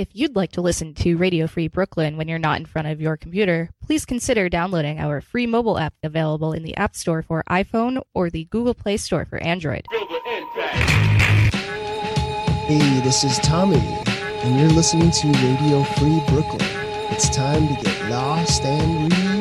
If you'd like to listen to Radio Free Brooklyn when you're not in front of your computer, please consider downloading our free mobile app available in the App Store for iPhone or the Google Play Store for Android. Hey, this is Tommy, and you're listening to Radio Free Brooklyn. It's time to get lost and rewind.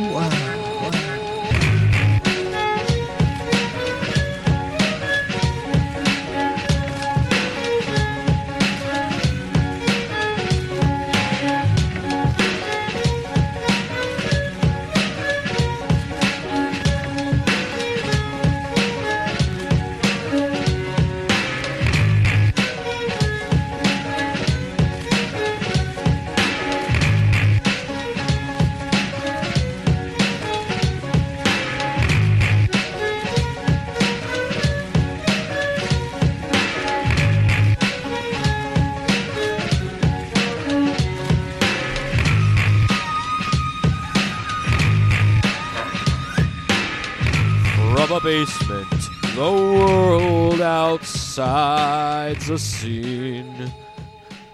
Outside's a scene.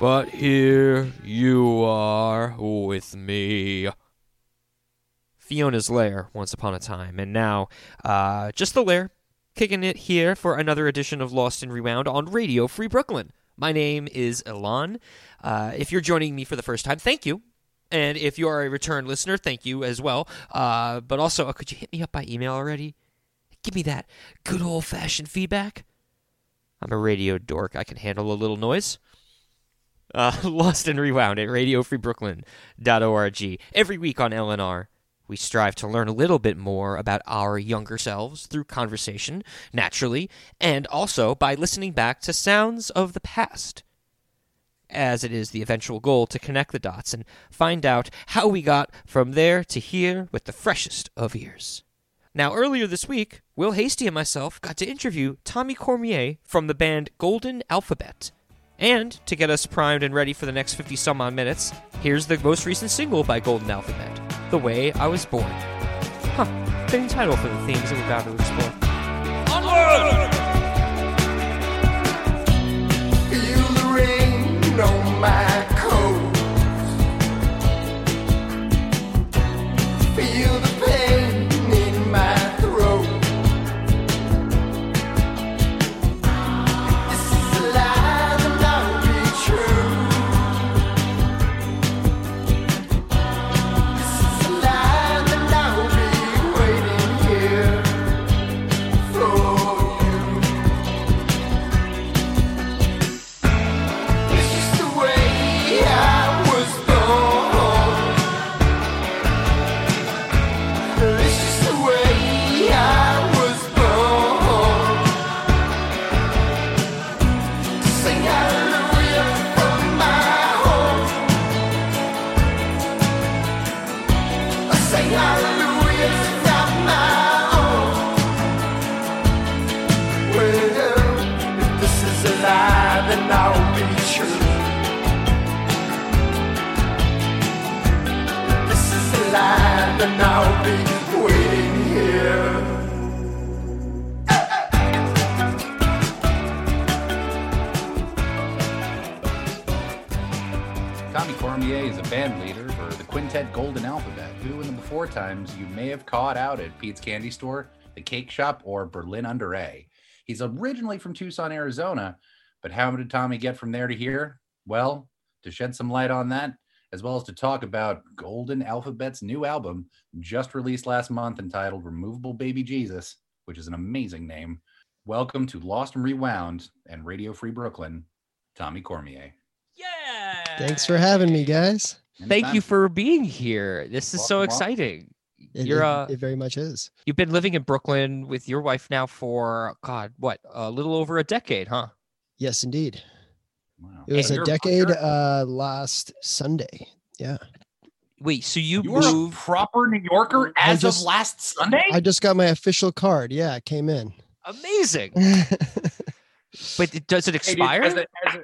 But here you are with me. Fiona's Lair, once upon a time, and now, uh, just the Lair, kicking it here for another edition of Lost and Rewound on Radio Free Brooklyn. My name is Elon. Uh, if you're joining me for the first time, thank you. And if you are a return listener, thank you as well. Uh, but also, uh, could you hit me up by email already? Give me that good old fashioned feedback. I'm a radio dork. I can handle a little noise. Uh, Lost and Rewound at radiofreebrooklyn.org. Every week on LNR, we strive to learn a little bit more about our younger selves through conversation, naturally, and also by listening back to sounds of the past. As it is the eventual goal to connect the dots and find out how we got from there to here with the freshest of ears. Now, earlier this week, Will Hasty and myself got to interview Tommy Cormier from the band Golden Alphabet. And to get us primed and ready for the next 50 some odd minutes, here's the most recent single by Golden Alphabet The Way I Was Born. Huh, fitting title for the themes that we're about to explore. Feel times you may have caught out at Pete's Candy Store, the Cake Shop, or Berlin Under A. He's originally from Tucson, Arizona, but how did Tommy get from there to here? Well, to shed some light on that, as well as to talk about Golden Alphabet's new album, just released last month entitled Removable Baby Jesus, which is an amazing name. Welcome to Lost and Rewound and Radio Free Brooklyn, Tommy Cormier. Yeah! Thanks for having me, guys. Thank you for being here. This is so Welcome, welcome. exciting. It, You're it- uh, it very much is. you've been living in Brooklyn with your wife now for God, what, a little over a decade, huh? Yes, indeed. Wow. It was Hey, a decade uh, last Sunday. Yeah. Wait, so you, You are a moved? proper New Yorker as just- of last Sunday? I just got my official card. Yeah, it came in. Amazing. uh, But it- does it Hey, dude, expire? as a, as a,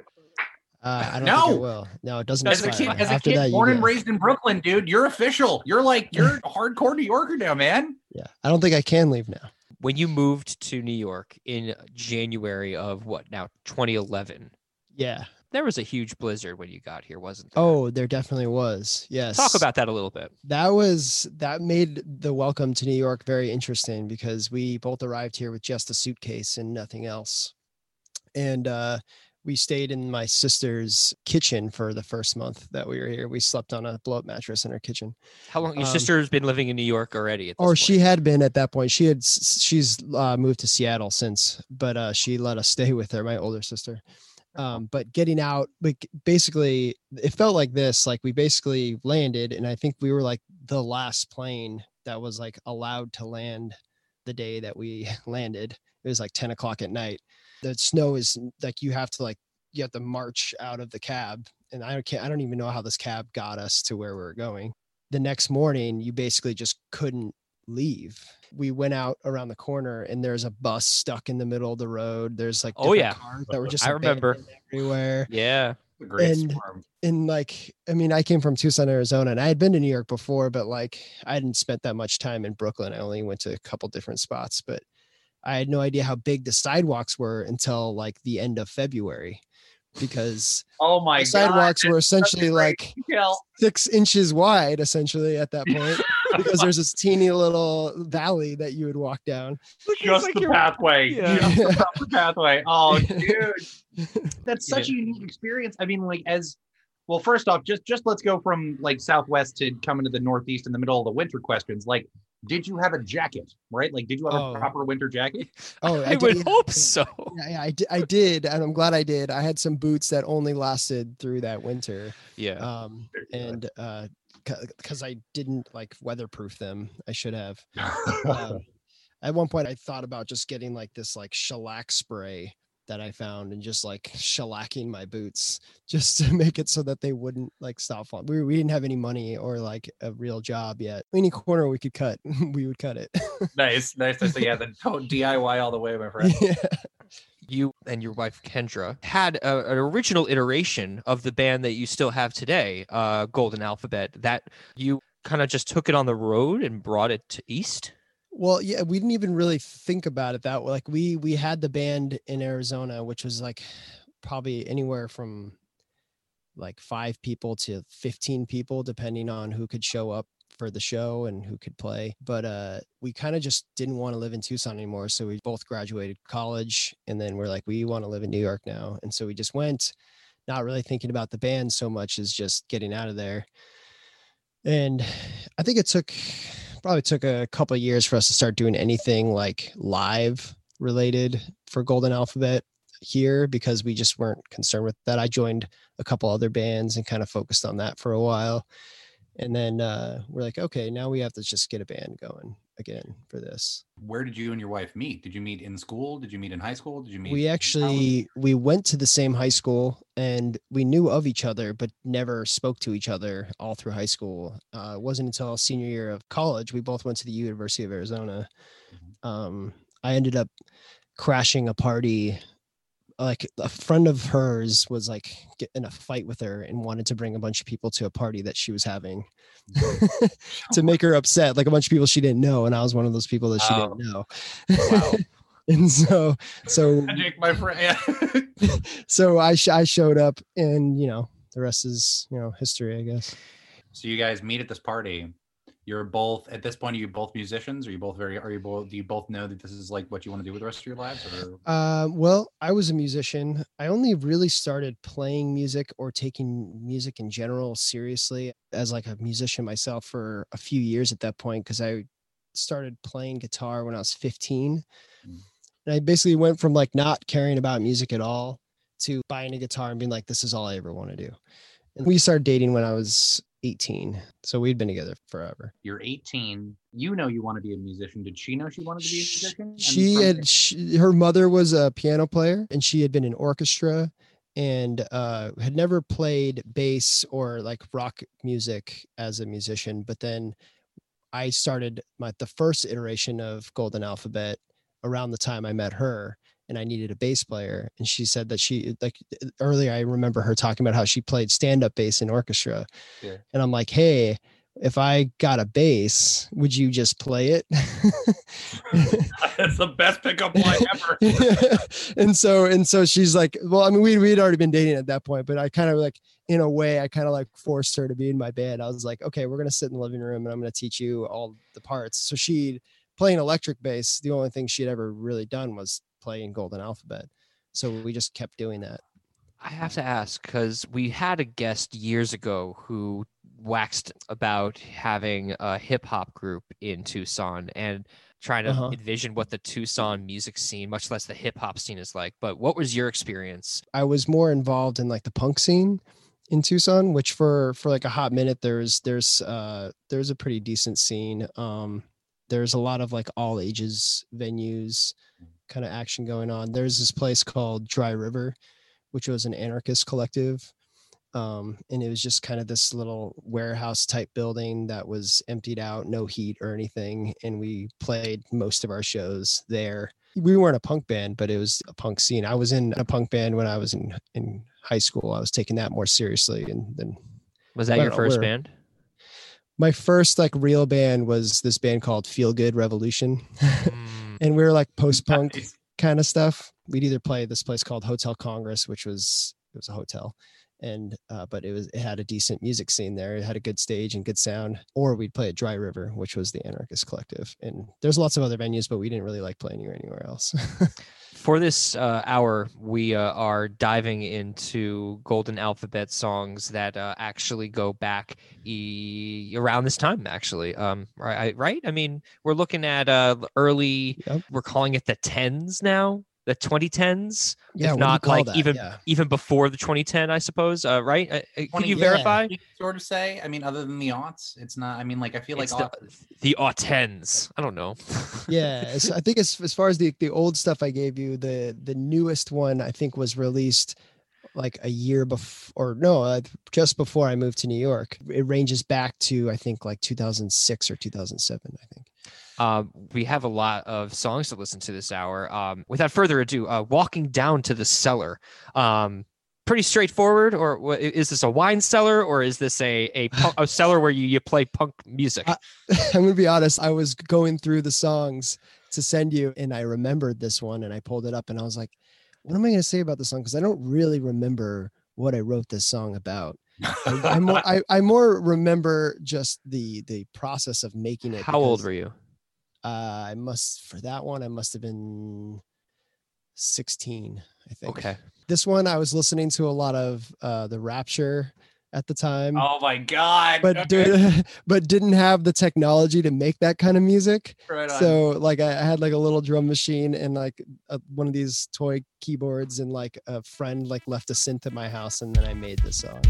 I don't think No! it will. No, it doesn't as a kid, as a kid that, born and get- raised in Brooklyn, dude, you're official. You're like you're a hardcore New Yorker now, man. Yeah, I don't think I can leave now. when you moved to New York in January of what now 2011 Yeah, there was a huge blizzard when you got here, wasn't there? Oh, there definitely was. Yes. talk about that a little bit. that was that made the welcome to New York very interesting because we both arrived here with just a suitcase and nothing else. And uh we stayed in my sister's kitchen for the first month that we were here. We slept on a blow up mattress in her kitchen. How long? Your Um, sister's been living in New York already. At this or she had been at that point. She had she's uh, moved to Seattle since, but uh, she let us stay with her, my older sister. Um, but getting out, like basically, it felt like this. Like we basically landed, and I think we were like the last plane that was like allowed to land the day that we landed. It was like ten o'clock at night. The snow is like you have to like you have to march out of the cab, and I can't. I don't even know how this cab got us to where we were going the next morning you basically just couldn't leave we went out around the corner and there's a bus stuck in the middle of the road there's like Oh, yeah. cars that were just I remember. everywhere Yeah. Great And- storm. and like i mean i came from tucson arizona and i had been to new york before but like i hadn't spent that much time in brooklyn i only went to a couple different spots but i had no idea how big the sidewalks were until like the end of february because Oh my the god. sidewalks were that's such a essentially like six inches wide essentially at that point because there's this teeny little valley that you would walk down just the pathway. Yeah. Just the pathway. Oh, dude. That's such a unique experience. I mean, like as well, first off, just just let's go from like southwest to coming to the northeast in the middle of the winter questions. Like, did you have a jacket? Right? Like, did you have Oh. a proper winter jacket? oh I, did- would hope so. yeah, yeah, I, di- I did and i'm glad i did i had some boots that only lasted through that winter Yeah. um and uh because i didn't like weatherproof them i should have um, at one point i thought about just getting like this like shellac spray that i found and just like shellacking my boots just to make it so that they wouldn't like stop falling we, we didn't have any money or like a real job yet any corner we could cut we would cut it nice, nice. So yeah, the DIY all the way, my friend. yeah. You and your wife Kendra had a, an original iteration of the band that you still have today, uh, Golden Alphabet. That you kind of just took it on the road and brought it to East. Well, yeah, we didn't even really think about it that way. Like we we had the band in Arizona, which was like probably anywhere from like five people to 15 people, depending on who could show up for the show and who could play. But uh we kind of just didn't want to live in Tucson anymore. So we both graduated college and then we're like, we want to live in New York now. And so we just went, not really thinking about the band so much as just getting out of there. And I think it took probably took a couple years for us to start doing anything like live related for Golden Alphabet here because we just weren't concerned with that. I joined a couple other bands and kind of focused on that for a while. And then uh, we're like, okay, now we have to just get a band going again for this. Where did you and your wife meet? Did you meet in school? Did you meet in high school? Did you meet? we actually we went to the same high school and we knew of each other but never spoke to each other all through high school uh, it wasn't until senior year of college we both went to the university of arizona um, i ended up crashing a party like a friend of hers was like get in a fight with her and wanted to bring a bunch of people to a party that she was having mm. to make her upset like a bunch of people she didn't know and i was one of those people that she Oh. didn't know Wow. and so so Magic, my friend. so I sh- I showed up, and you know the rest is you know history, I guess. So you guys meet at this party. You're both at this point. Are you both musicians? Are you both very? Are you both? Do you both know that this is like what you want to do with the rest of your lives? Or Uh, well, I was a musician. I only really started playing music or taking music in general seriously as like a musician myself for a few years at that point because I started playing guitar when I was 15. Mm. And I basically went from like not caring about music at all to buying a guitar and being like, this is all I ever want to do. And we started dating when I was 18. So we'd been together forever. You're 18. You know you want to be a musician. Did she know she wanted to be a musician? She from- had she, her mother was a piano player and she had been in orchestra and uh, had never played bass or like rock music as a musician. But then I started my the first iteration of Golden Alphabet around the time I met her and I needed a bass player. And she said that she eh, like eh, earlier I remember her talking about how she played stand-up bass in orchestra. Yeah. And I'm like, hey, if I got a bass, would you just play it? That's the best pickup line ever. and so and so she's like, well, I mean, we we'd already been dating at that point, but I kind of like in a way, I kind of like forced her to be in my band. I was like, okay, we're gonna sit in the living room and I'm gonna teach you all the parts. So she playing electric bass, the only thing she'd ever really done was playing Golden Alphabet. So we just kept doing that. I have to ask because we had a guest years ago who waxed about having a hip hop group in Tucson and trying to Uh-huh. envision what the Tucson music scene, much less the hip hop scene, is like. But what was your experience? I was more involved in like the punk scene in Tucson, which for for like a hot minute there's there's uh there's a pretty decent scene. Um there's a lot of like all ages venues kind of action going on. There's this place called Dry River, which was an anarchist collective. Um, and it was just kind of this little warehouse type building that was emptied out, no heat or anything. And we played most of our shows there we weren't a punk band, but it was a punk scene. I was in a punk band when I was in in high school. I was taking that more seriously, and then Was that your know, first band? my first like real band was this band called Feel Good Revolution, Mm, and we were like post punk Nice. kind of stuff. We'd either play this place called Hotel Congress, which was it was a hotel, and uh, but it was it had a decent music scene there. It had a good stage and good sound. Or we'd play at Dry River, which was the anarchist collective. And there's lots of other venues, but we didn't really like playing anywhere else. For this uh, hour, we uh, are diving into Golden Alphabet songs that uh, actually go back e- around this time. Actually, um, right? Right? I mean, we're looking at uh, early. Yep. We're calling it the tens now, the 2010s, yeah, what do you not like that? even- Yeah. even before the 2010, I suppose. Uh, right? Uh, uh, Can you yeah. verify You sort of say. I mean, other than the aughts, it's not. I mean, like I feel like the, aughts- the aughts? I don't know. yeah it's, i think as, as far as the, the old stuff i gave you the the newest one i think was released like a year before or no uh, just before i moved to new york it ranges back to i think like 2006 or 2007 i think Um, we have a lot of songs to listen to this hour. Um, without further ado, uh, walking down to the cellar. Um, pretty straightforward, or is this a wine cellar, or is this a a, a cellar where you, you play punk music? Uh, i'm gonna be honest i was going through the songs to send you and i remembered this one and i pulled it up and i was like what am i going to say about this song because i don't really remember what i wrote this song about I, I more I, I more remember just the the process of making it How old were you? Uh, I must for that one. I must have been sixteen. I think. Okay. This one, I was listening to a lot of uh, the Rapture at the time, Oh my god! but Okay, dude, but didn't have the technology to make that kind of music. right on. So like I, I had like a little drum machine and like a, one of these toy keyboards, and like a friend like left a synth at my house, and then I made this song.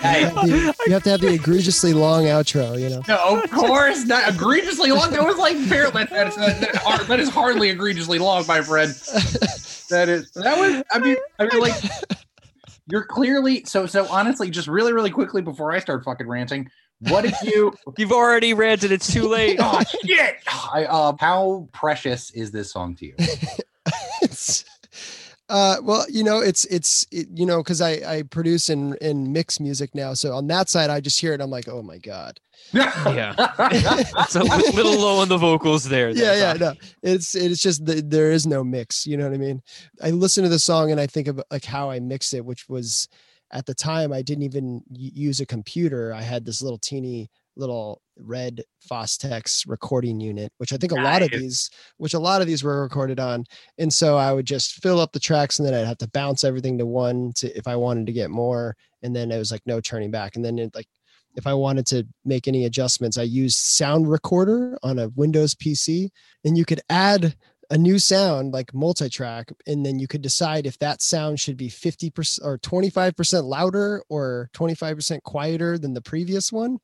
Hey, You have, you have to have the egregiously long outro, you know. no, of course not egregiously long. That was like fair. That, that, is, that, that, that is hardly egregiously long, my friend. That is that was. I mean, I mean, like you're clearly so so. Honestly, just really, really quickly before I start fucking ranting, what if you? you've already ranted. It's too late. oh shit! I, uh, how precious is this song to you? Uh, well, you know, it's it's it, you know because I I produce and and mix music now, so on that side I just hear it. I'm like, oh my god. Yeah. it's a little low on the vocals there. Yeah, yeah, no, it's it's just the, there is no mix. You know what I mean? I listen to the song and I think of like how I mixed it, which was at the time I didn't even use a computer. I had this little teeny little red Fostex recording unit, which I think a lot of these, which a lot of these were recorded on. And so I would just fill up the tracks and then I'd have to bounce everything to one to if I wanted to get more. And then it was like no turning back. And then it like if I wanted to make any adjustments, I used Sound Recorder on a Windows PC, and you could add a new sound like multi-track, and then you could decide if that sound should be 50% or 25% louder or 25% quieter than the previous one.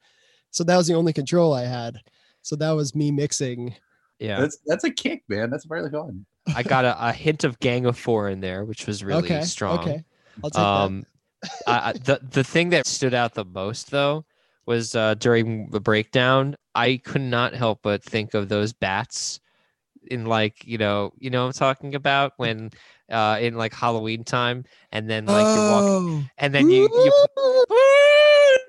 So that was the only control I had. So that was me mixing. Yeah. That's that's a kick, man. That's really fun. I got a, a hint of Gang of Four in there, which was really okay. strong. Okay. I'll take Um, I, I- the the thing that stood out the most though was uh, during the breakdown. I could not help but think of those bats in like you know you know what I'm talking about when uh in like Halloween time and then that. like you're walking and then you you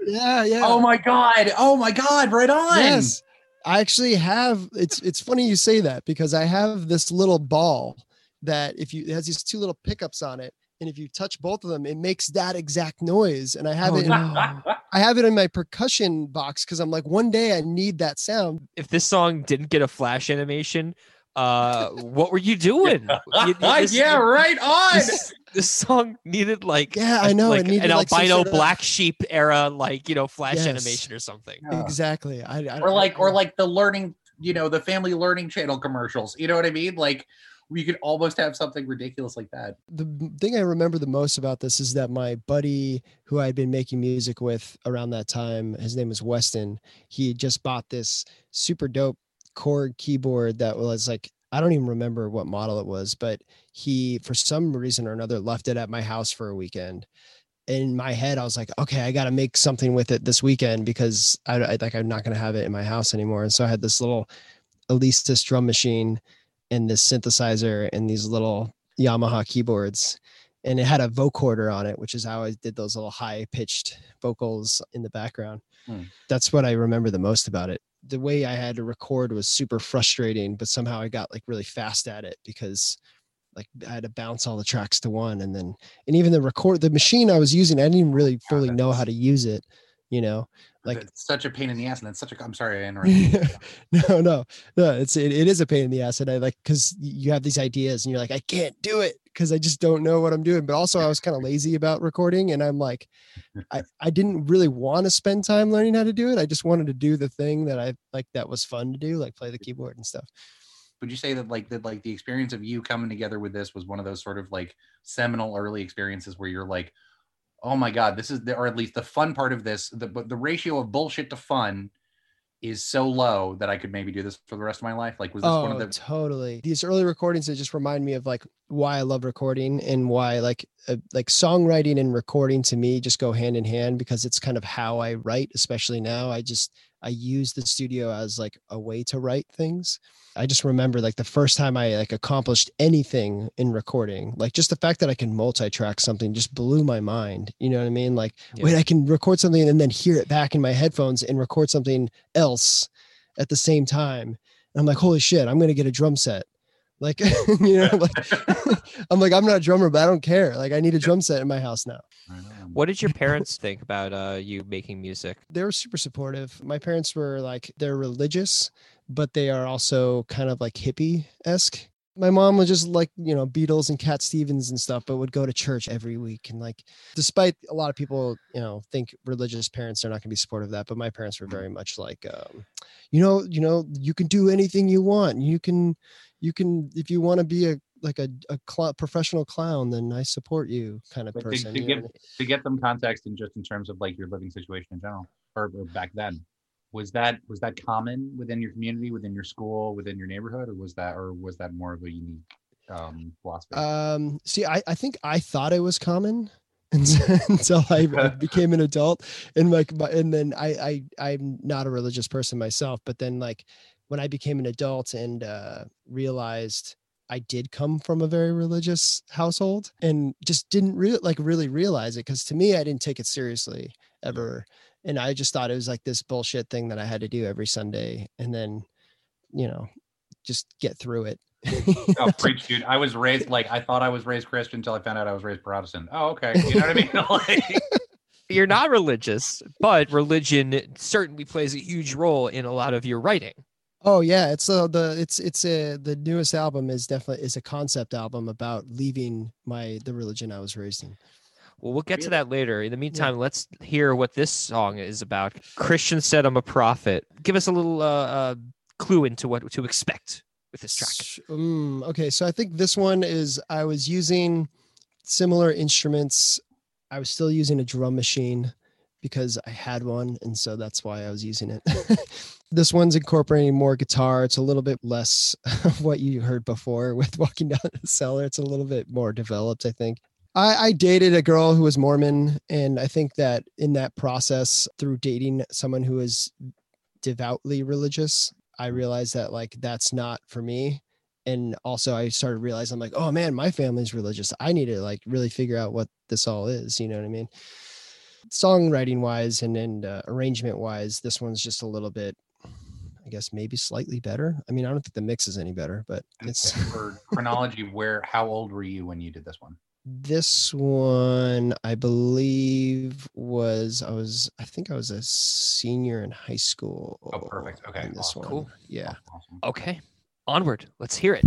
yeah, yeah. Oh my god. Oh my god. Right on. Yes. I actually have it's it's funny you say that because I have this little ball that if you it has these two little pickups on it and if you touch both of them it makes that exact noise and I have Oh, it in, no. I have it in my percussion box cuz I'm like one day I need that sound. if this song didn't get a flash animation, uh, what were you doing? You- you- this- yeah, right on. This, this song needed like Yeah, I know, it like needed, an like, albino sort of- black sheep era like you know flash Yes. animation or something. Yeah. Exactly. I, I or like or like the learning you know the family learning channel commercials you know what i mean like we could almost have something ridiculous like that the thing I remember the most about this is that my buddy who I'd been making music with around that time, his name was Weston. He just bought this super dope chord keyboard that was like I don't even remember what model it was, but he for some reason or another left it at my house for a weekend. In my head, I was like, okay, I got to make something with it this weekend because I, I like I'm not going to have it in my house anymore. And so I had this little Alesis drum machine and this synthesizer and these little Yamaha keyboards. And it had a vocoder on it, which is how I did those little high pitched vocals in the background. Hmm. That's what I remember the most about it. The way I had to record was super frustrating, but somehow I got like really fast at it because like I had to bounce all the tracks to one and then and even the record the machine I was using, I didn't even really fully know how to use it, you know. Like it's such a pain in the ass and it's such a i'm sorry i interrupted no, no, no. It's it, it is a pain in the ass, and I like because you have these ideas, and you're like, I can't do it because I just don't know what I'm doing. But also, I was kind of lazy about recording, and I'm like, I I didn't really want to spend time learning how to do it. I just wanted to do the thing that I like that was fun to do, like play the keyboard and stuff. Would you say that like that like the experience of you coming together with this was one of those sort of like seminal early experiences where you're like oh my god this is the or at least the fun part of this the but the ratio of bullshit to fun is so low that i could maybe do this for the rest of my life like was this oh, one of the totally. These early recordings that just remind me of like why I love recording and why like uh, like songwriting and recording to me just go hand in hand because it's kind of how I write, especially now. I just I use the studio as like a way to write things. I just remember like the first time I like accomplished anything in recording, like just the fact that I can multi-track something just blew my mind. You know what I mean? Like, Yeah. wait, I can record something and then hear it back in my headphones and record something else at the same time. And I'm like, holy shit, I'm gonna get a drum set. Like, you know, like I'm like, I'm not a drummer, but I don't care. Like, I need a drum set in my house now. What did your parents think about uh, you making music? They were super supportive. My parents were like, they're religious, but they are also kind of like hippie esque. My mom was just like, you know, Beatles and Cat Stevens and stuff, but would go to church every week. And like, despite a lot of people, you know, think religious parents are not going to be supportive of that, but my parents were very much like, um, you know, you know, you can do anything you want. You can, you can, if you want to be a like a, a cl- professional clown, then I support you, kind of to, person. to what to get them context and just in terms of like your living situation in general, or, or back then, was that was that common within your community, within your school, within your neighborhood, or was that or was that more of a unique um, philosophy? Um, see, I, I think I thought it was common until I became an adult, and like, and then I, I, I'm not a religious person myself, but then like, when I became an adult and uh, realized I did come from a very religious household and just didn't really like really realize it because to me I didn't take it seriously mm. ever and I just thought it was like this bullshit thing that I had to do every Sunday and then you know just get through it. Oh, preach, dude. I was raised like I thought I was raised Christian until I found out I was raised Protestant. Oh, okay. You know what I mean? Like, You're not religious, but religion certainly plays a huge role in a lot of your writing. Oh yeah, it's uh, the it's it's a the newest album is definitely is a concept album about leaving my the religion I was raised in. Well, we'll get to that later. In the meantime, let's hear what this song is about. Christian said, "I'm a prophet." Give us a little uh, uh, clue into what to expect with this track. S- Mm, okay, so I think this one is I was using similar instruments. I was still using a drum machine because I had one, and so that's why I was using it. this one's incorporating more guitar. It's a little bit less of what you heard before with walking down the cellar. It's a little bit more developed, I think. I, I dated a girl who was Mormon, and I think that in that process, through dating someone who is devoutly religious, I realized that like that's not for me. And also I started realizing I'm like, oh man, my family's religious. I need to like really figure out what this all is. You know what I mean? Songwriting wise and and uh, arrangement wise, this one's just a little bit, I guess maybe slightly better. I mean, I don't think the mix is any better, but it's for chronology, where how old were you when you did this one? this one I believe was I was I think I was a senior in high school. Oh, perfect. Okay, in this awesome. one. Cool. Yeah. Awesome. Okay, onward. Let's hear it.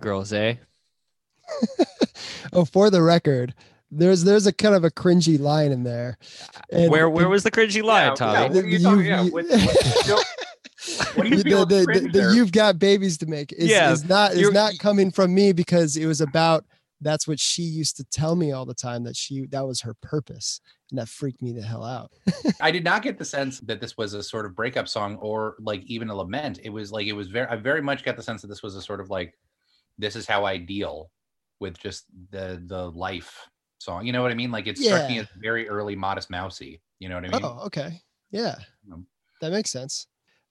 Girls, eh? Oh, for the record, there's there's a kind of a cringy line in there. And- where where and was the cringy line, Yeah, Tommy? yeah, what are you talking- yeah, what- what- you know, what do you the, feel the, is the, cringe the there? you've got babies to make is, Yeah, is not is not coming from me because it was about that's what she used to tell me all the time that she that was her purpose and that freaked me the hell out I did not get the sense that this was a sort of breakup song or like even a lament. It was like it was very I very much got the sense that this was a sort of like this is how I deal with just the the life song. You know what I mean? Like it struck me as very early modest mousy. You know what I mean? oh okay yeah Um, that makes sense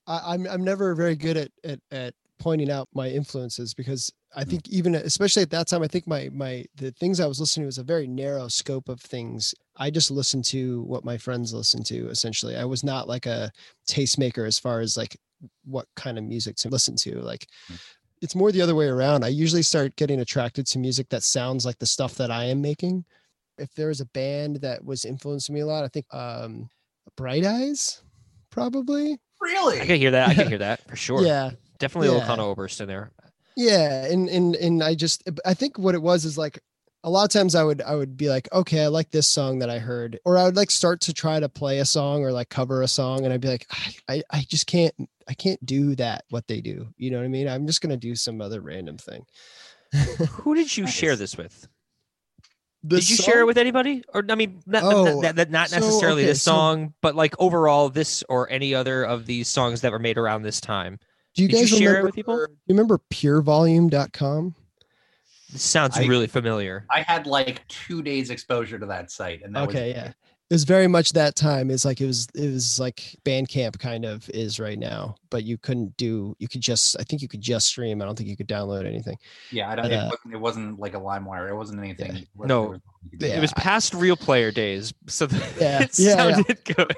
I, i'm i'm never very good at, at at pointing out my influences because i think even especially at that time i think my my the things i was listening to was a very narrow scope of things i just listened to what my friends listened to essentially i was not like a tastemaker as far as like what kind of music to listen to like Mm. It's more the other way around i usually start getting attracted to music that sounds like the stuff that i am making if there was a band that was influencing me a lot i think um bright eyes probably Really? I can hear that. I can hear that for sure. yeah Definitely a Yeah. little Conor Oberst in there. yeah and and and i just i think what it was is like a lot of times i would i would be like okay i like this song that i heard or i would like start to try to play a song or like cover a song and i'd be like i i, I just can't i can't do that what they do you know what i mean i'm just gonna do some other random thing Who did you share this with? The did you share it with anybody? Or I mean, not, Oh, not, not, not- not so, necessarily okay, this so- song, but like overall, this or any other of these songs that were made around this time. do you did you guys share it with people? do you remember purevolume.com This sounds I- really familiar. I had like two days exposure to that site, and that okay it. yeah it was very much that time it's like it was it was like bandcamp kind of is right now but you couldn't do you could just i think you could just stream i don't think you could download anything Yeah, I don't. But, it, uh, wasn't, it wasn't like a LimeWire. It wasn't anything. where No. There was- you could do Yeah. It was past real player days, so that Yeah, it yeah, yeah. good.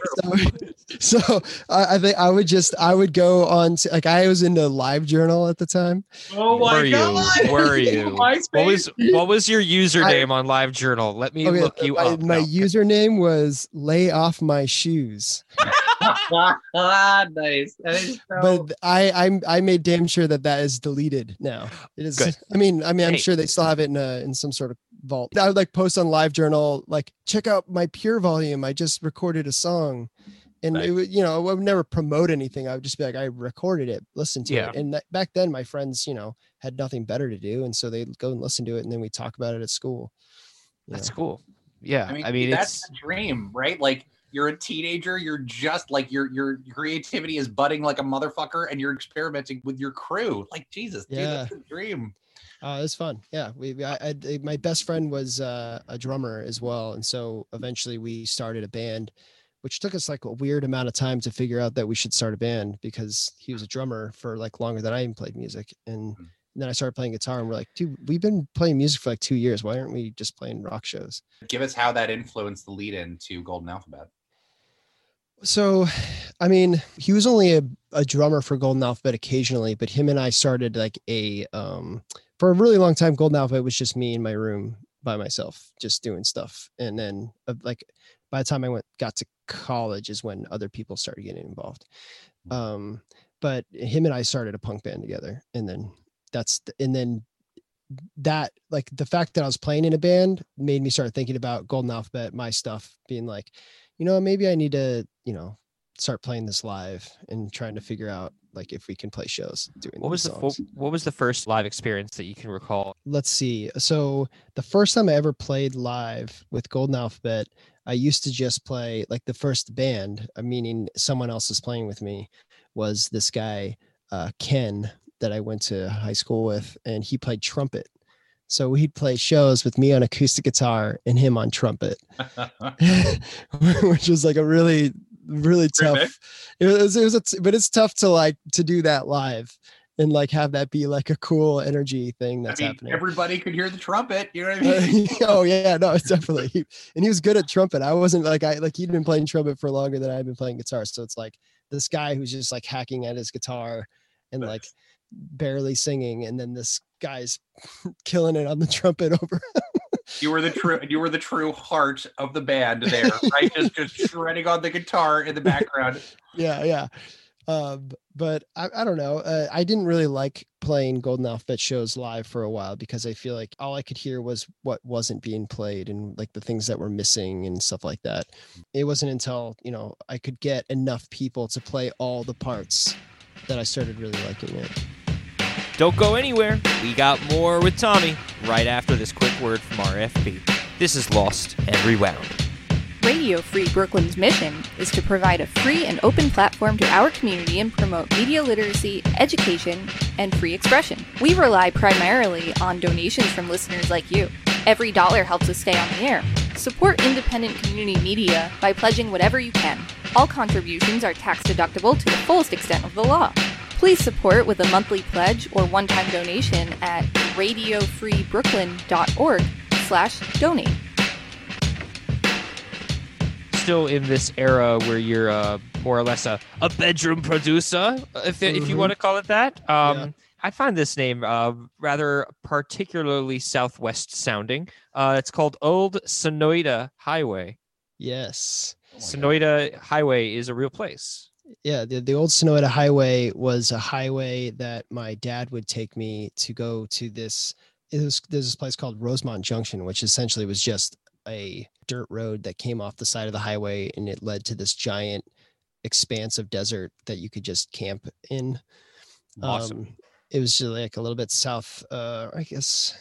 so, so I, I think i would just i would go on to like i was into live journal at the time Oh my Were you? god! Were you? What was what was your username on Live Journal? Let me Okay, look you my, up. my No. username was lay off my shoes ah, nice. That is so- but i i'm i made damn sure that that is deleted now it is Good. i mean i mean i'm Hey. sure they still have it in a in some sort of vault i would like post on live journal like check out my pure volume i just recorded a song and Nice. it would you know i would never promote anything i would just be like i recorded it listen to Yeah. it and that, back then my friends you know had nothing better to do and so they'd go and listen to it and then we talk about it at school That's know. cool. Yeah, I mean, I mean, that's it's the dream, right? Like you're a teenager, you're just like your your creativity is budding like a motherfucker, and you're experimenting with your crew. Like Jesus, dude, that's the dream. Uh, it was fun. Yeah, we. I, I, my best friend was uh, a drummer as well, and so eventually we started a band, which took us like a weird amount of time to figure out that we should start a band because he was a drummer for like longer than I even played music, and Mhm. then I started playing guitar, and we're like, dude, we've been playing music for like two years. Why aren't we just playing rock shows? Give us how that influenced the lead in to Golden Alphabet. So, I mean, he was only a, a drummer for Golden Alphabet occasionally, but him and I started like a um for a really long time. Golden Alphabet was just me in my room by myself, just doing stuff. And then, uh, like, by the time I went got to college, is when other people started getting involved. Um, but him and I started a punk band together, and then that's the, and then that like the fact that I was playing in a band made me start thinking about Golden Alphabet, my stuff, being like, you know, maybe I need to, you know, start playing this live and trying to figure out like if we can play shows doing what was these the songs. what was the first live experience that you can recall? Let's see. So the first time I ever played live with Golden Alphabet, I used to just play like the first band, uh, meaning someone else is playing with me, was this guy uh, Ken that I went to high school with, and he played trumpet. So we'd play shows with me on acoustic guitar and him on trumpet. which was like a really really tough. it was it was a t- but it's tough to like to do that live and like have that be like a cool energy thing I that's mean, happening. everybody could hear the trumpet. You know what I Uh, mean? oh yeah no it's definitely. He, and he was good at trumpet. I wasn't like i like he'd been playing trumpet for longer than i've been playing guitar. So it's like this guy who's just like hacking at his guitar and like barely singing and then this guy's killing it on the trumpet over You were the true you were the true heart of the band there, right? just just shredding on the guitar in the background. yeah yeah um but I, I don't know. Uh, I didn't really like playing Golden Alphabet shows live for a while because I feel like all I could hear was what wasn't being played and like the things that were missing and stuff like that. It wasn't until, you know, I could get enough people to play all the parts that I started really liking it. Don't go anywhere. We got more with Tommy right after this quick word from RFB. This is Lost and Rewound. Radio Free Brooklyn's mission is to provide a free and open platform to our community and promote media literacy, education, and free expression. We rely primarily on donations from listeners like you. Every dollar helps us stay on the air. Support independent community media by pledging whatever you can. All contributions are tax deductible to the fullest extent of the law. Please support with a monthly pledge or one-time donation at radiofreebrooklyn.org slash donate. Still in this era where you're uh, more or less a, a bedroom producer, if, if you Mhm. want to call it that. Um, Yeah. I find this name uh, rather particularly southwest sounding. Uh, it's called Old Sonoita Highway. Yes. Oh my God. Highway is a real place. Yeah, the, the old Sonoita Highway was a highway that my dad would take me to go to this. It was there's this place called Rosemont Junction, which essentially was just a dirt road that came off the side of the highway, and it led to this giant expanse of desert that you could just camp in. Awesome. Um, it was just like a little bit south. Uh, I guess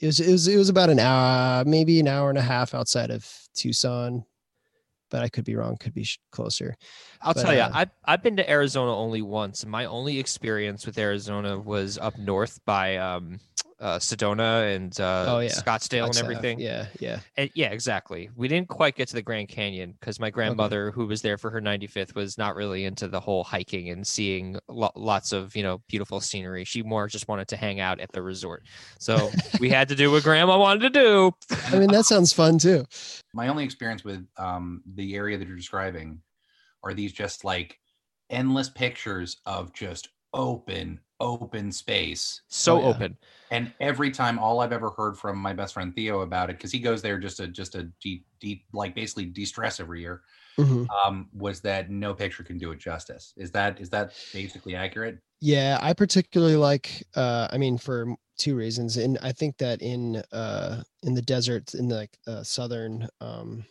it was it was it was about an hour, maybe an hour and a half outside of Tucson, but I could be wrong. Could be sh- closer. I'll But, tell you, uh, I've I've been to Arizona only once. My only experience with Arizona was up north by um, uh, Sedona and uh, Oh, yeah. Scottsdale and Flagstaff, everything. Yeah, yeah. And- yeah, exactly. We didn't quite get to the Grand Canyon because my grandmother, who was there for her 95th, was not really into the whole hiking and seeing lo- lots of you know beautiful scenery. She more just wanted to hang out at the resort. So we had to do what grandma wanted to do. I mean, that sounds fun too. My only experience with um, the area that you're describing are these just like endless pictures of just open, open space. So Oh, yeah. open. And every time, all I've ever heard from my best friend Theo about it, because he goes there just to just to de, de, like basically de-stress every year, Mhm. um, was that no picture can do it justice. Is that is that basically accurate? Yeah, I particularly like. Uh, I mean, for two reasons, and I think that in uh, in the desert, in the like uh, southern um,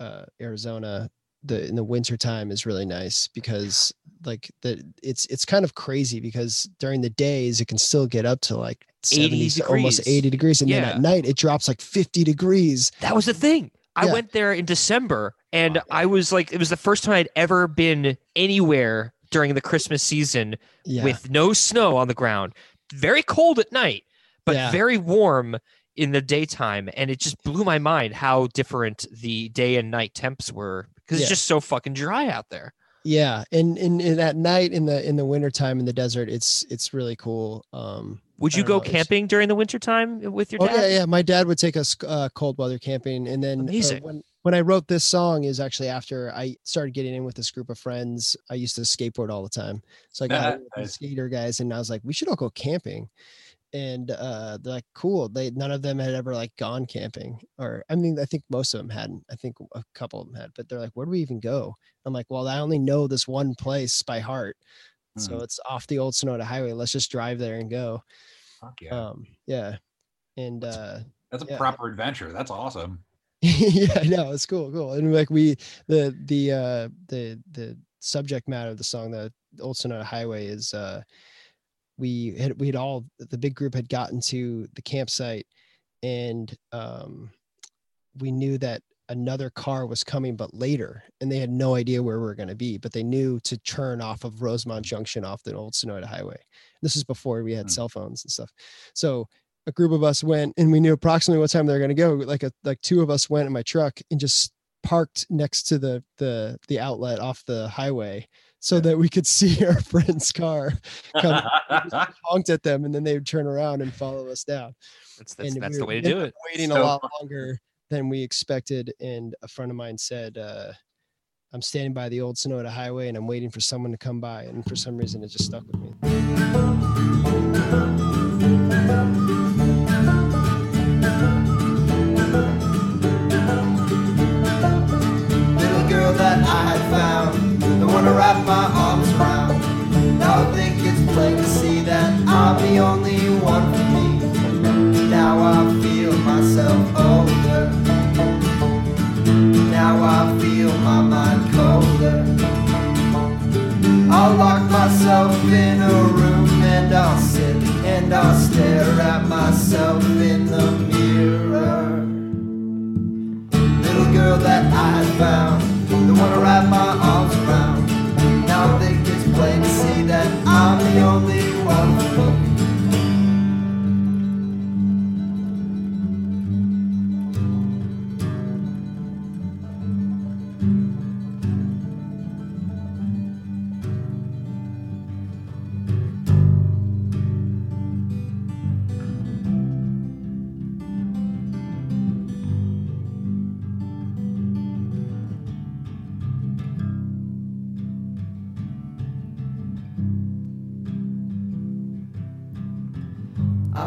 uh, Arizona, the in the winter time is really nice because like the it's it's kind of crazy because during the days it can still get up to like 80 70 almost 80 degrees and then at night it drops like 50 degrees That was the thing. I Yeah. went there in December and Wow. I was like, it was the first time I'd ever been anywhere during the Christmas season yeah with no snow on the ground. Very cold at night, but Yeah. very warm in the daytime. And it just blew my mind how different the day and night temps were because Yeah. it's just so fucking dry out there. Yeah and, and and at night in the in the winter time in the desert it's it's really cool um Would you go know, camping during the wintertime with your Oh dad? yeah, yeah. My dad would take us uh, cold weather camping, and then uh, when when I wrote this song is actually after I started getting in with this group of friends. I used to skateboard all the time, so I got in with Nice. skater guys, and I was like, we should all go camping. And uh, they're like, cool. They none of them had ever like gone camping, or I mean, I think most of them hadn't. I think a couple of them had, but they're like, where do we even go? I'm like, well, I only know this one place by heart, so Mhm. it's off the old Sonoita Highway. Let's just drive there and go. Fuck yeah, Um, yeah, and That's- uh, that's a yeah. proper adventure. That's awesome. yeah, no, it's cool, cool. And like we the the uh the the subject matter of the song, the Old Sonoita Highway is uh we had we had all the big group had gotten to the campsite and um we knew that another car was coming but later and they had no idea where we were going to be but they knew to turn off of rosemont junction off the old Sonoita highway. This is before we had Hmm. cell phones and stuff. So a group of us went and we knew approximately what time they were going to go like a like two of us went in my truck and just parked next to the the the outlet off the highway so that we could see our friend's car come honked at them and then they would turn around and follow us down. That's, that's, that's we the way to do it. waiting a lot longer than we expected. And a friend of mine said, uh, I'm standing by the old Sonoita Highway and I'm waiting for someone to come by. And for some reason, it just stuck with me. Little girl that I had found, the one to wrap my arms around. Now I think it's plain to see that I'm the only one I'll lock myself in a room and I'll sit and I'll stare at myself in the mirror. Little girl that I found, the one around my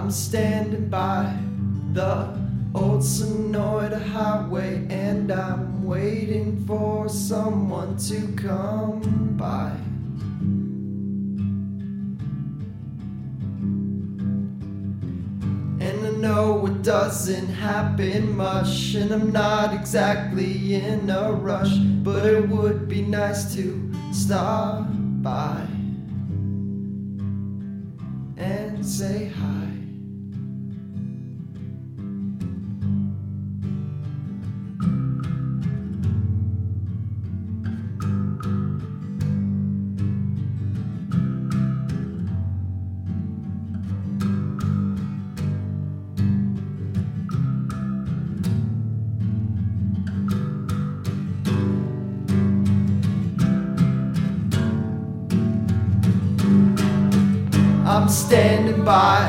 I'm standing by the old Sonoita highway and I'm waiting for someone to come by. And I know it doesn't happen much, and I'm not exactly in a rush, but it would be nice to stop by and say hi. Standing by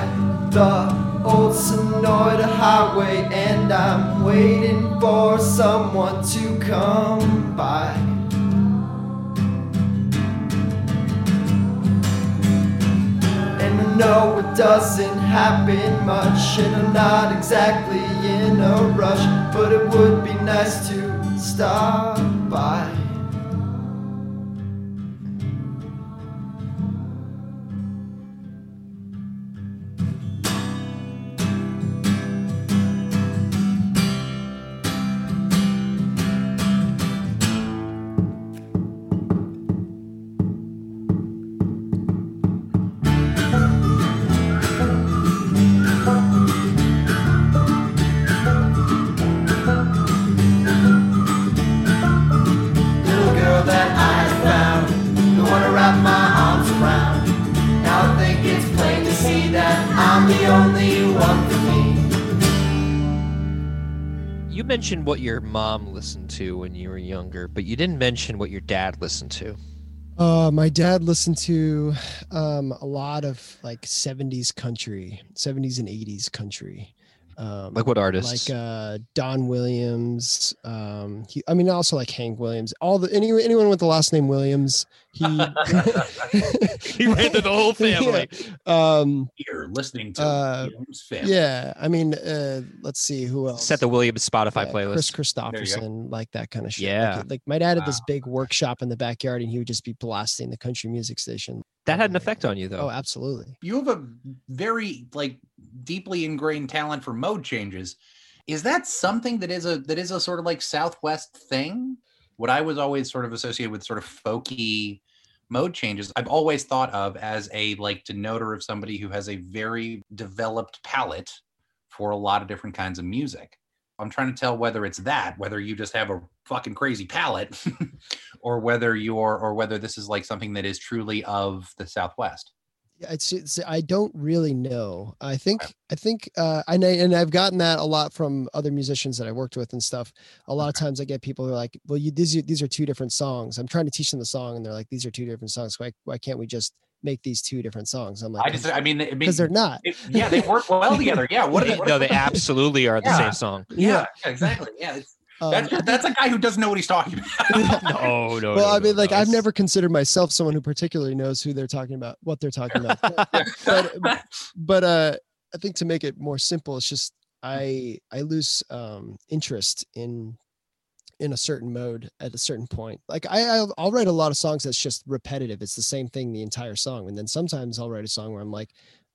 the old Sonoita highway and I'm waiting for someone to come by. And I know it doesn't happen much, and I'm not exactly in a rush, but it would be nice to stop by. You mentioned what your mom listened to when you were younger, but you didn't mention what your dad listened to. Uh, my dad listened to um, a lot of like 70s country, 70s and 80s country. Um, Like what artists? Like uh, Don Williams. Um, he, I mean, also like Hank Williams. All the any, anyone with the last name Williams. He he ran through the whole family. Yeah. Um, You're listening to Uh, Williams family. yeah. I mean, uh, let's see who else. Set the Williams Spotify Yeah, playlist. Kris. Kristofferson, like that kind of shit. Yeah. Like, my dad had this big workshop in the backyard, and he would just be blasting the country music station. that had an effect on you, though. Oh, absolutely. you have a very like deeply ingrained talent for mode changes is that something that is a that is a sort of like southwest thing what i was always sort of associated with sort of folky mode changes i've always thought of as a like denoter of somebody who has a very developed palette for a lot of different kinds of music. I'm trying to tell whether it's that whether you just have a fucking crazy palette or whether you're or whether this is like something that is truly of the southwest it's, it's I don't really know. I think I think uh and I, and I've gotten that a lot from other musicians that I worked with and stuff. A lot of times I get people who are like, "Well, you these are, these are two different songs." I'm trying to teach them the song and they're like, "These are two different songs. Why why can't we just make these two different songs?" I'm like, i just i mean i mean because they're not. It- yeah, they work well together. Yeah, what? Are, what no, are- they absolutely are the Yeah. same song. Yeah, yeah, exactly. Yeah, it's, Um, that's that's a guy who doesn't know what he's talking about. No, no. well, no, I no, mean, like no, I've never considered myself someone who particularly knows who they're talking about, what they're talking about. but but uh i think to make it more simple it's just i i lose um interest in in a certain mode at a certain point like i I'll, I'll write a lot of songs that's just repetitive it's the same thing the entire song and then sometimes i'll write a song where i'm like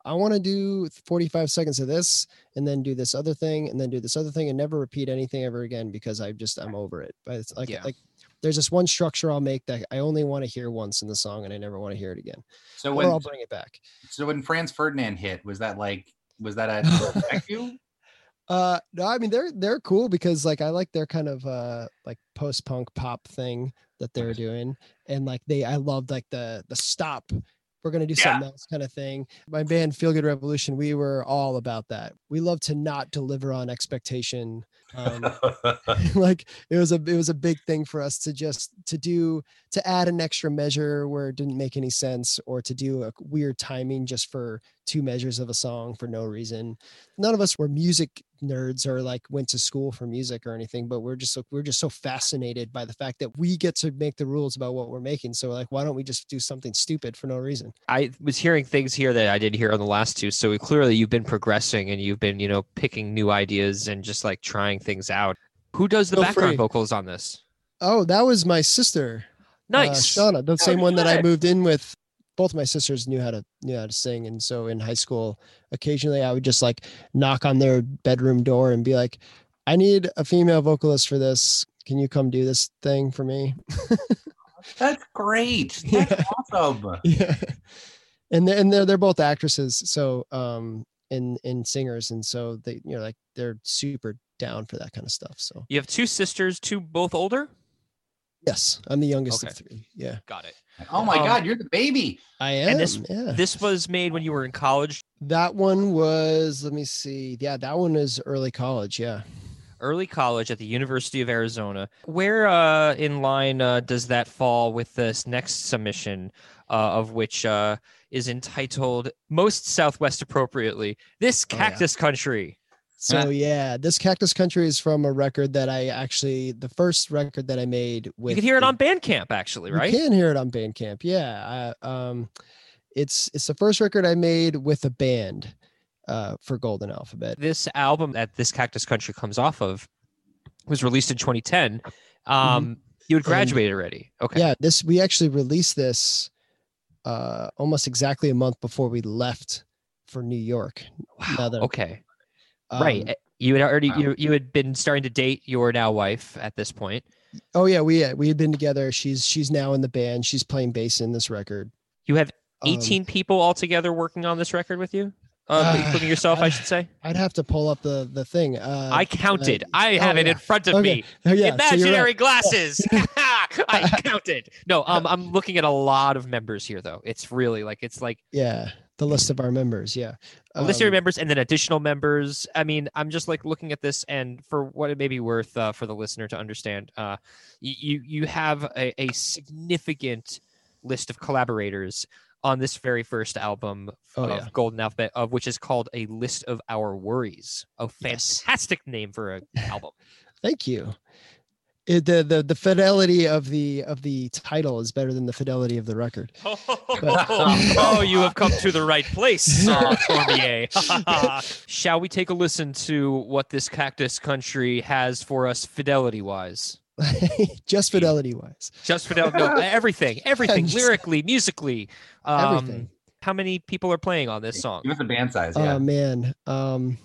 i want to do 45 seconds of this and then do this other thing and then do this other thing and never repeat anything ever again because i just i'm over it but it's like Yeah. like there's this one structure i'll make that i only want to hear once in the song and i never want to hear it again so or when i'll bring it back so when Franz Ferdinand hit, was that like was that a did it affect you? Uh, no, I mean they're they're cool because like I like their kind of uh like post punk pop thing that they're doing, and like they I loved like the the stop. We're gonna do Yeah. something else kind of thing. My band Feel Good Revolution, we were all about that. We love to not deliver on expectation. Um, like it was a it was a big thing for us to just to do to add an extra measure where it didn't make any sense or to do a weird timing just for two measures of a song for no reason. None of us were music nerds or like went to school for music or anything but we're just so we're just so fascinated by the fact that we get to make the rules about what we're making. So like why don't we just do something stupid for no reason? I was hearing things here that I didn't hear on the last two. So clearly you've been progressing and you've been, you know, picking new ideas and just like trying things out. Who does the Feel background free. vocals on this? oh that was my sister uh, Nice. shauna the same one that i moved in with both my sisters knew how to knew how to sing and so in high school occasionally i would just like knock on their bedroom door and be like i need a female vocalist for this can you come do this thing for me That's great. That's Yeah. awesome. yeah and they're, and they're they're both actresses so um and and singers and so they you know like they're super down for that kind of stuff so You have two sisters, two both older? yes i'm the youngest Okay. of three yeah Got it. Oh my Um, God, you're the baby. i am And this- yeah This was made when you were in college, that one was let me see yeah that one is early college yeah early college at the University of Arizona. Where uh, in line uh, does that fall with this next submission, uh, of which uh, is entitled most Southwest appropriately? This Oh, yeah. cactus country. So yeah, this Cactus Country is from a record that I actually the first record that I made with you can hear it on Bandcamp, actually, right? You can hear it on Bandcamp. Yeah. I, um it's it's the first record I made with a band uh for Golden Alphabet. This album that this cactus country comes off of was released in 2010. Um, You had Mm-hmm. And- graduated already. Okay. Yeah, this we actually released this uh almost exactly a month before we left for New York. Wow. now that- okay. Right. Um, Eh, You had already wow. you, you had been starting to date your now wife at this point. Oh yeah, we we had been together. She's she's now in the band. She's playing bass in this record. You have Um, 18 people altogether working on this record with you, uh, Uh, including yourself, I I- should say. I'd have to pull up the the thing. Uh, I counted. I oh, have it yeah. in front of Okay. me. Oh, yeah, so Imaginary right. glasses. I counted. No, um, I'm looking at a lot of members here, though. It's really like it's like Yeah, the list of our members. Yeah, a list of Um, members and then additional members. I mean, I'm just like looking at this, and for what it may be worth uh, for the listener to understand, uh, you you have a, a significant list of collaborators on this very first album Oh, of yeah. Golden Alphabet, of which is called "A List of Our Worries." A Yes. fantastic name for an album. Thank you. It, the the the fidelity of the of the title is better than the fidelity of the record. oh, you have come to the right place, uh, Cormier. Shall we take a listen to what this cactus country has for us fidelity wise? Just fidelity wise. Just fidelity, no, everything, everything, Just- lyrically, musically. Um, Everything. How many people are playing on this song? Give us a band size. Oh Yeah. man. Um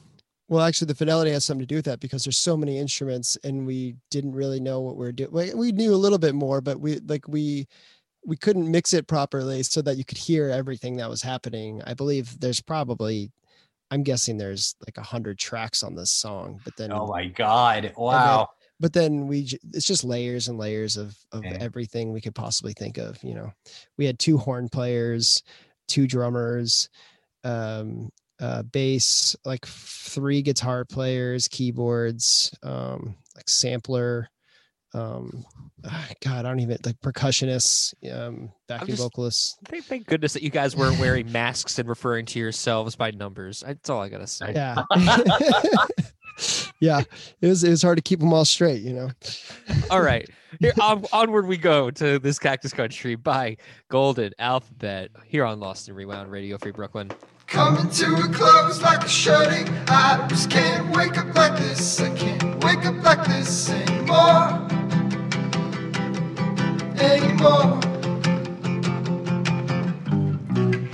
well actually the fidelity has something to do with that because there's so many instruments and we didn't really know what we are doing. We, we knew a little bit more, but we like we we couldn't mix it properly so that you could hear everything that was happening. I believe there's probably I'm guessing there's like a hundred tracks on this song, but then oh my God. Wow. but then we it's just layers and layers of of everything we could possibly think of you know we had two horn players two drummers um uh bass like three guitar players keyboards um like sampler um ah, god i don't even like percussionists um backing just- vocalists Thank, thank goodness that you guys weren't wearing masks and referring to yourselves by numbers. That's all I gotta say. yeah yeah it was it was hard to keep them all straight you know All right, here on, onward we go to this cactus country by Golden Alphabet here on Lost and Rewound Radio Free Brooklyn. Coming to a close like a shutting. I just can't wake up like this. I can't wake up like this anymore. Anymore.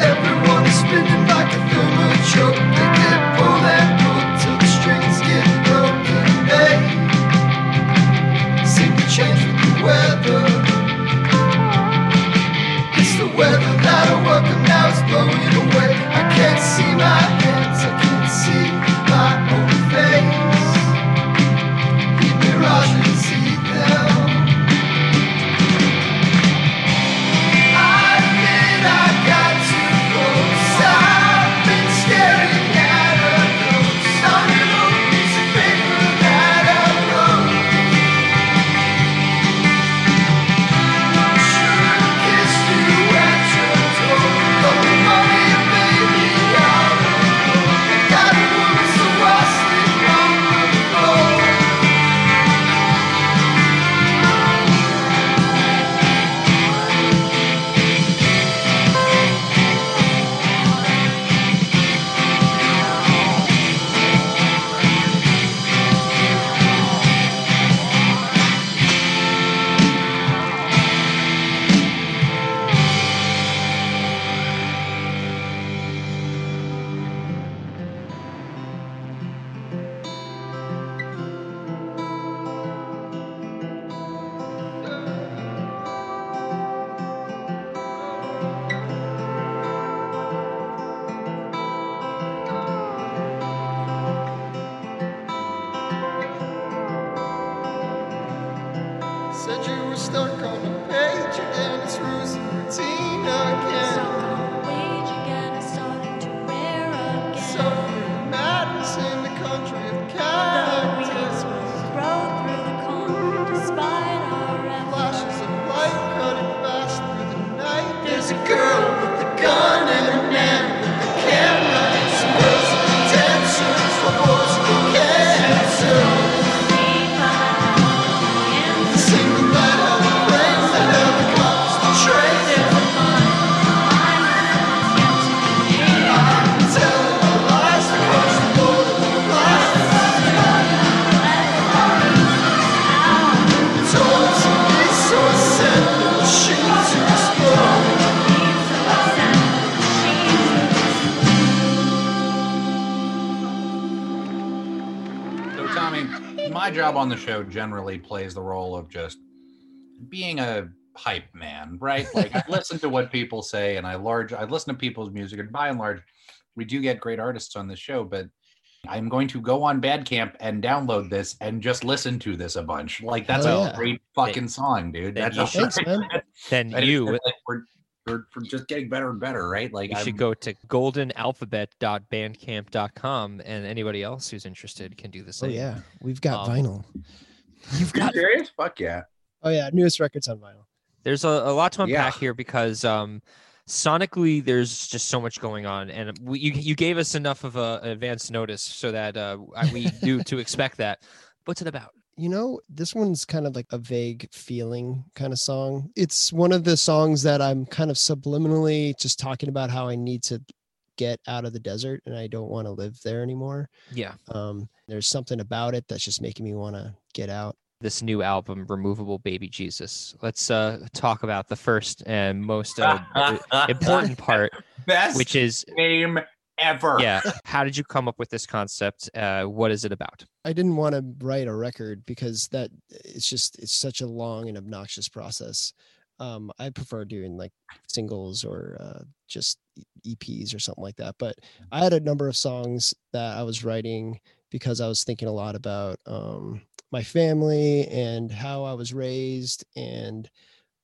Everyone is spinning like a. They and till the strings get broken. They seem to change with the weather. It's the weather that I welcome now is blowing away. Show generally plays the role of just being a hype man, right? Like I listen to what people say, and I large I listen to people's music, and by and large, we do get great artists on the show. But I'm going to go on Bandcamp and download this and just listen to this a bunch. Like that's Hell a yeah. great fucking song, dude. then That's you a- Thanks, man. Then and you it's like we're, we're, we're just getting better and better, right? Like You I'm, should go to goldenalphabet.bandcamp.com, and anybody else who's interested can do the Oh same. yeah, we've got Um, vinyl. You've got you serious? Fuck yeah. Oh yeah, newest records on vinyl. There's a, a lot to unpack Yeah. here because um, sonically, there's just so much going on, and we, you you gave us enough of a advance notice so that uh, we knew to expect that. What's it about? You know, this one's kind of like a vague feeling kind of song. It's one of the songs that I'm kind of subliminally just talking about how I need to get out of the desert and I don't want to live there anymore. Yeah, Um, there's something about it that's just making me want to get out. this new album, "Removable Baby Jesus." Let's uh, talk about the first and most uh, important part, Best which is name ever. yeah. How did you come up with this concept? Uh, what is it about? I didn't want to write a record because that it's just it's such a long and obnoxious process. Um, I prefer doing like singles or uh, just EPs or something like that. But I had a number of songs that I was writing because I was thinking a lot about um, my family and how I was raised and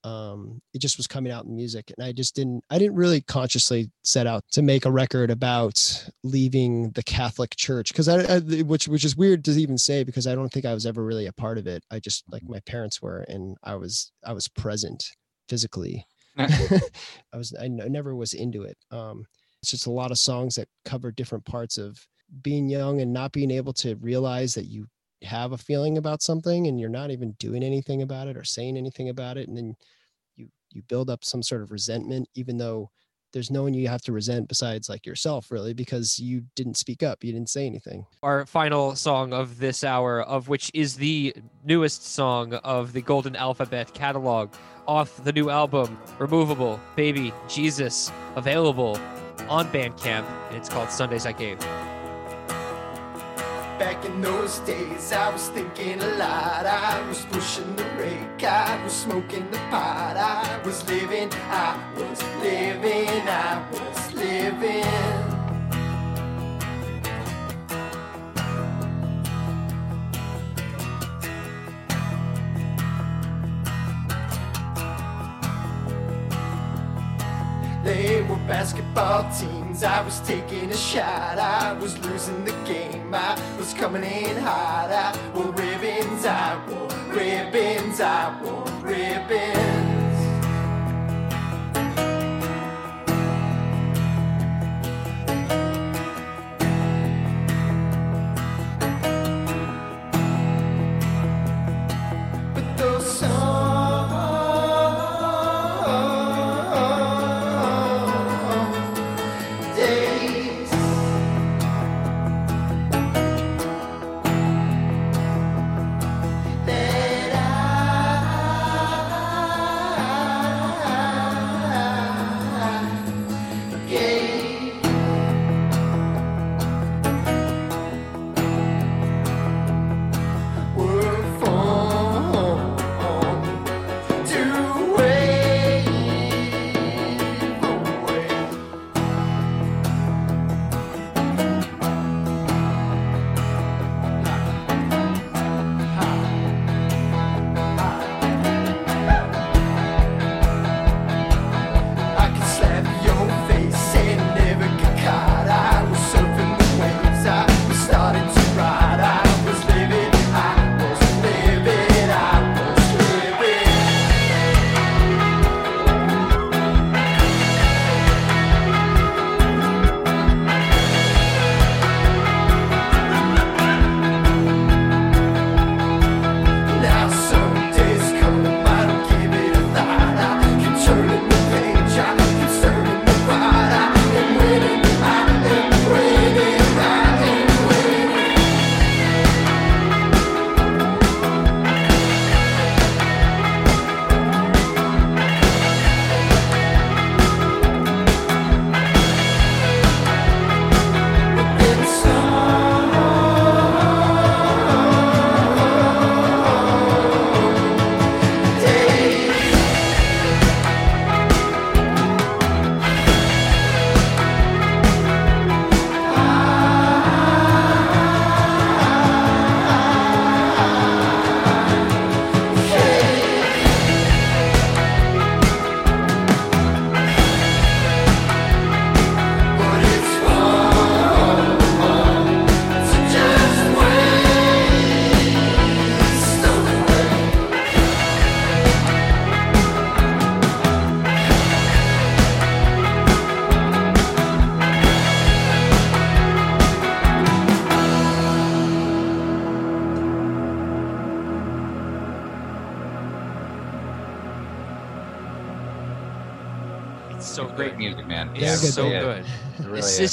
um it just was coming out in music and i just didn't i didn't really consciously set out to make a record about leaving the catholic church because I, I which which is weird to even say because i don't think i was ever really a part of it. I just like my parents were and i was i was present physically. I was I never was into it. Um it's just a lot of songs that cover different parts of being young and not being able to realize that you have a feeling about something and you're not even doing anything about it or saying anything about it and then you you build up some sort of resentment even though there's no one you have to resent besides like yourself really because you didn't speak up you didn't say anything Our final song of this hour, of which is the newest song of the Golden Alphabet catalog, off the new album, Removable Baby Jesus, available on Bandcamp, and it's called Sundays I Gave. Back in those days, I was thinking a lot. I was pushing the rake, I was smoking the pot. I was living, I was living, I was living. They were basketball teams. I was taking a shot. I was losing the game. I was coming in hot. I wore ribbons. I wore ribbons. I wore ribbons.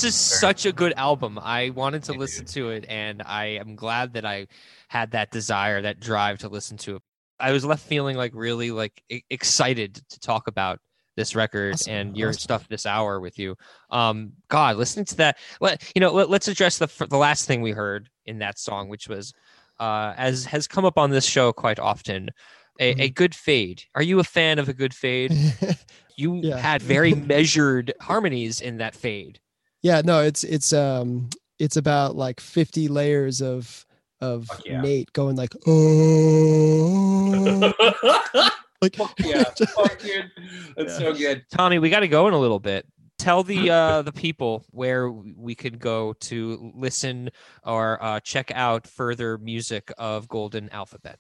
This, is such a good album. I wanted to Yeah, listen dude. to it, and I am glad that I had that desire, that drive to listen to it. I was left feeling like really like excited to talk about this record Awesome, and your awesome. stuff this hour with you. Um, God, listening to that, let you know. Let, let's address the the last thing we heard in that song, which was, uh, as has come up on this show quite often, a, Mm-hmm. a good fade. Are you a fan of a good fade? You Yeah. had very measured harmonies in that fade. Yeah, no, it's it's um it's about like 50 layers of of yeah. Nate going like oh like yeah, fuck, dude. That's so good. Tommy, we got to go in a little bit. Tell the uh, the people where we could go to listen or uh, check out further music of Golden Alphabet.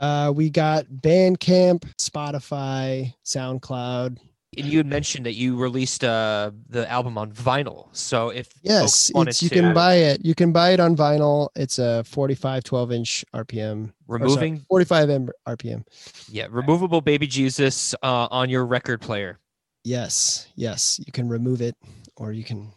Uh, we got Bandcamp, Spotify, SoundCloud. And you had mentioned that you released uh, the album on vinyl. So if Yes, it's, you to can buy it. You can buy it on vinyl. It's a 45 12 inch RPM. or sorry, removing 45 M RPM. yeah removable baby Jesus uh, on your record player. Yes, yes, you can remove it or you can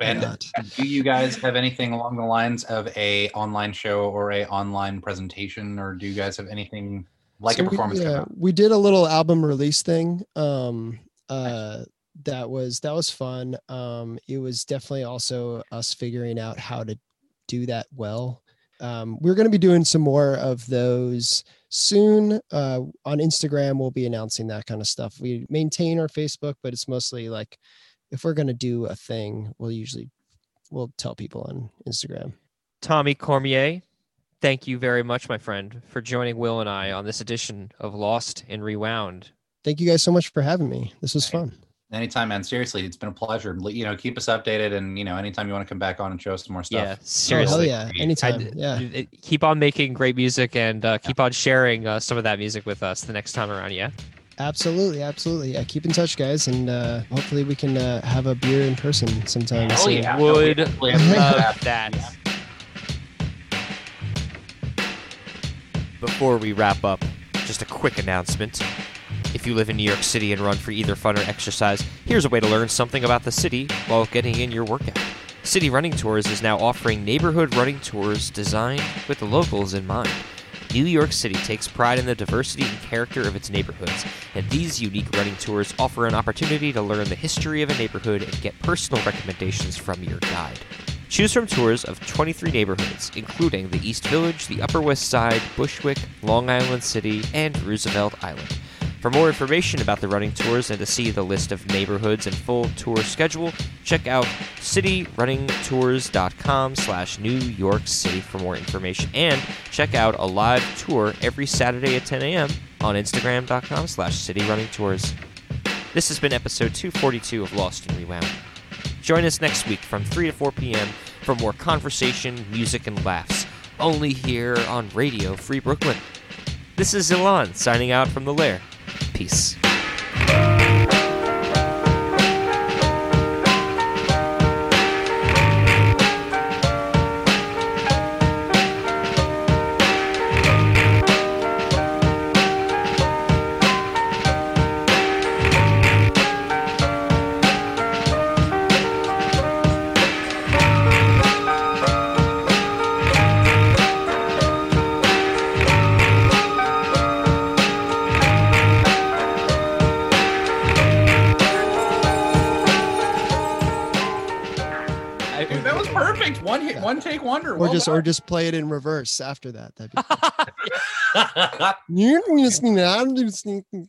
And not. do you guys have anything along the lines of a online show or a online presentation, or do you guys have anything like So a we- performance? yeah, coming up? we did a little album release thing. Um, uh, that was that was fun. Um, it was definitely also us figuring out how to do that well. Um, we're going to be doing some more of those soon. Uh, on Instagram, we'll be announcing that kind of stuff. We maintain our Facebook, but it's mostly like if we're going to do a thing, we'll usually we'll tell people on Instagram. Tommy Cormier, thank you very much, my friend, for joining Will and I on this edition of Lost and Rewound. Thank you guys so much for having me. This was fun. Anytime, man. Seriously, it's been a pleasure. You know, keep us updated, and you know, anytime you want to come back on and show us some more stuff. Yeah, Oh, hell seriously. yeah, anytime. I- yeah. uh, Keep on making great music and uh, keep on sharing uh, some of that music with us the next time around. Yeah. Absolutely, absolutely. Yeah, keep in touch, guys, and uh, hopefully we can uh, have a beer in person sometime. Oh soon. yeah, Would No, we- we have to make love that. Yeah. Before we wrap up, just a quick announcement. If you live in New York City and run for either fun or exercise, here's a way to learn something about the city while getting in your workout. City Running Tours is now offering neighborhood running tours designed with the locals in mind. New York City takes pride in the diversity and character of its neighborhoods, and these unique running tours offer an opportunity to learn the history of a neighborhood and get personal recommendations from your guide. Choose from tours of 23 neighborhoods, including the East Village, the Upper West Side, Bushwick, Long Island City, and Roosevelt Island. For more information about the running tours and to see the list of neighborhoods and full tour schedule, check out cityrunningtours.com slash New York City for more information. And check out a live tour every Saturday at 10 a.m. on Instagram.com slash cityrunningtours. This has been episode 242 of Lost and Rewound. Join us next week from 3 to 4 p.m. for more conversation, music, and laughs, only here on Radio Free Brooklyn. This is Zilan signing out from the lair. Peace. Wonder. Or Well just or just play it in reverse after that. That'd be You're listening to- I'm listening to-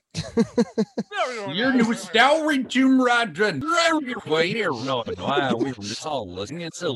Your new stalwart Jim Rodden. Wait here, no, no, we were just all listening. It's a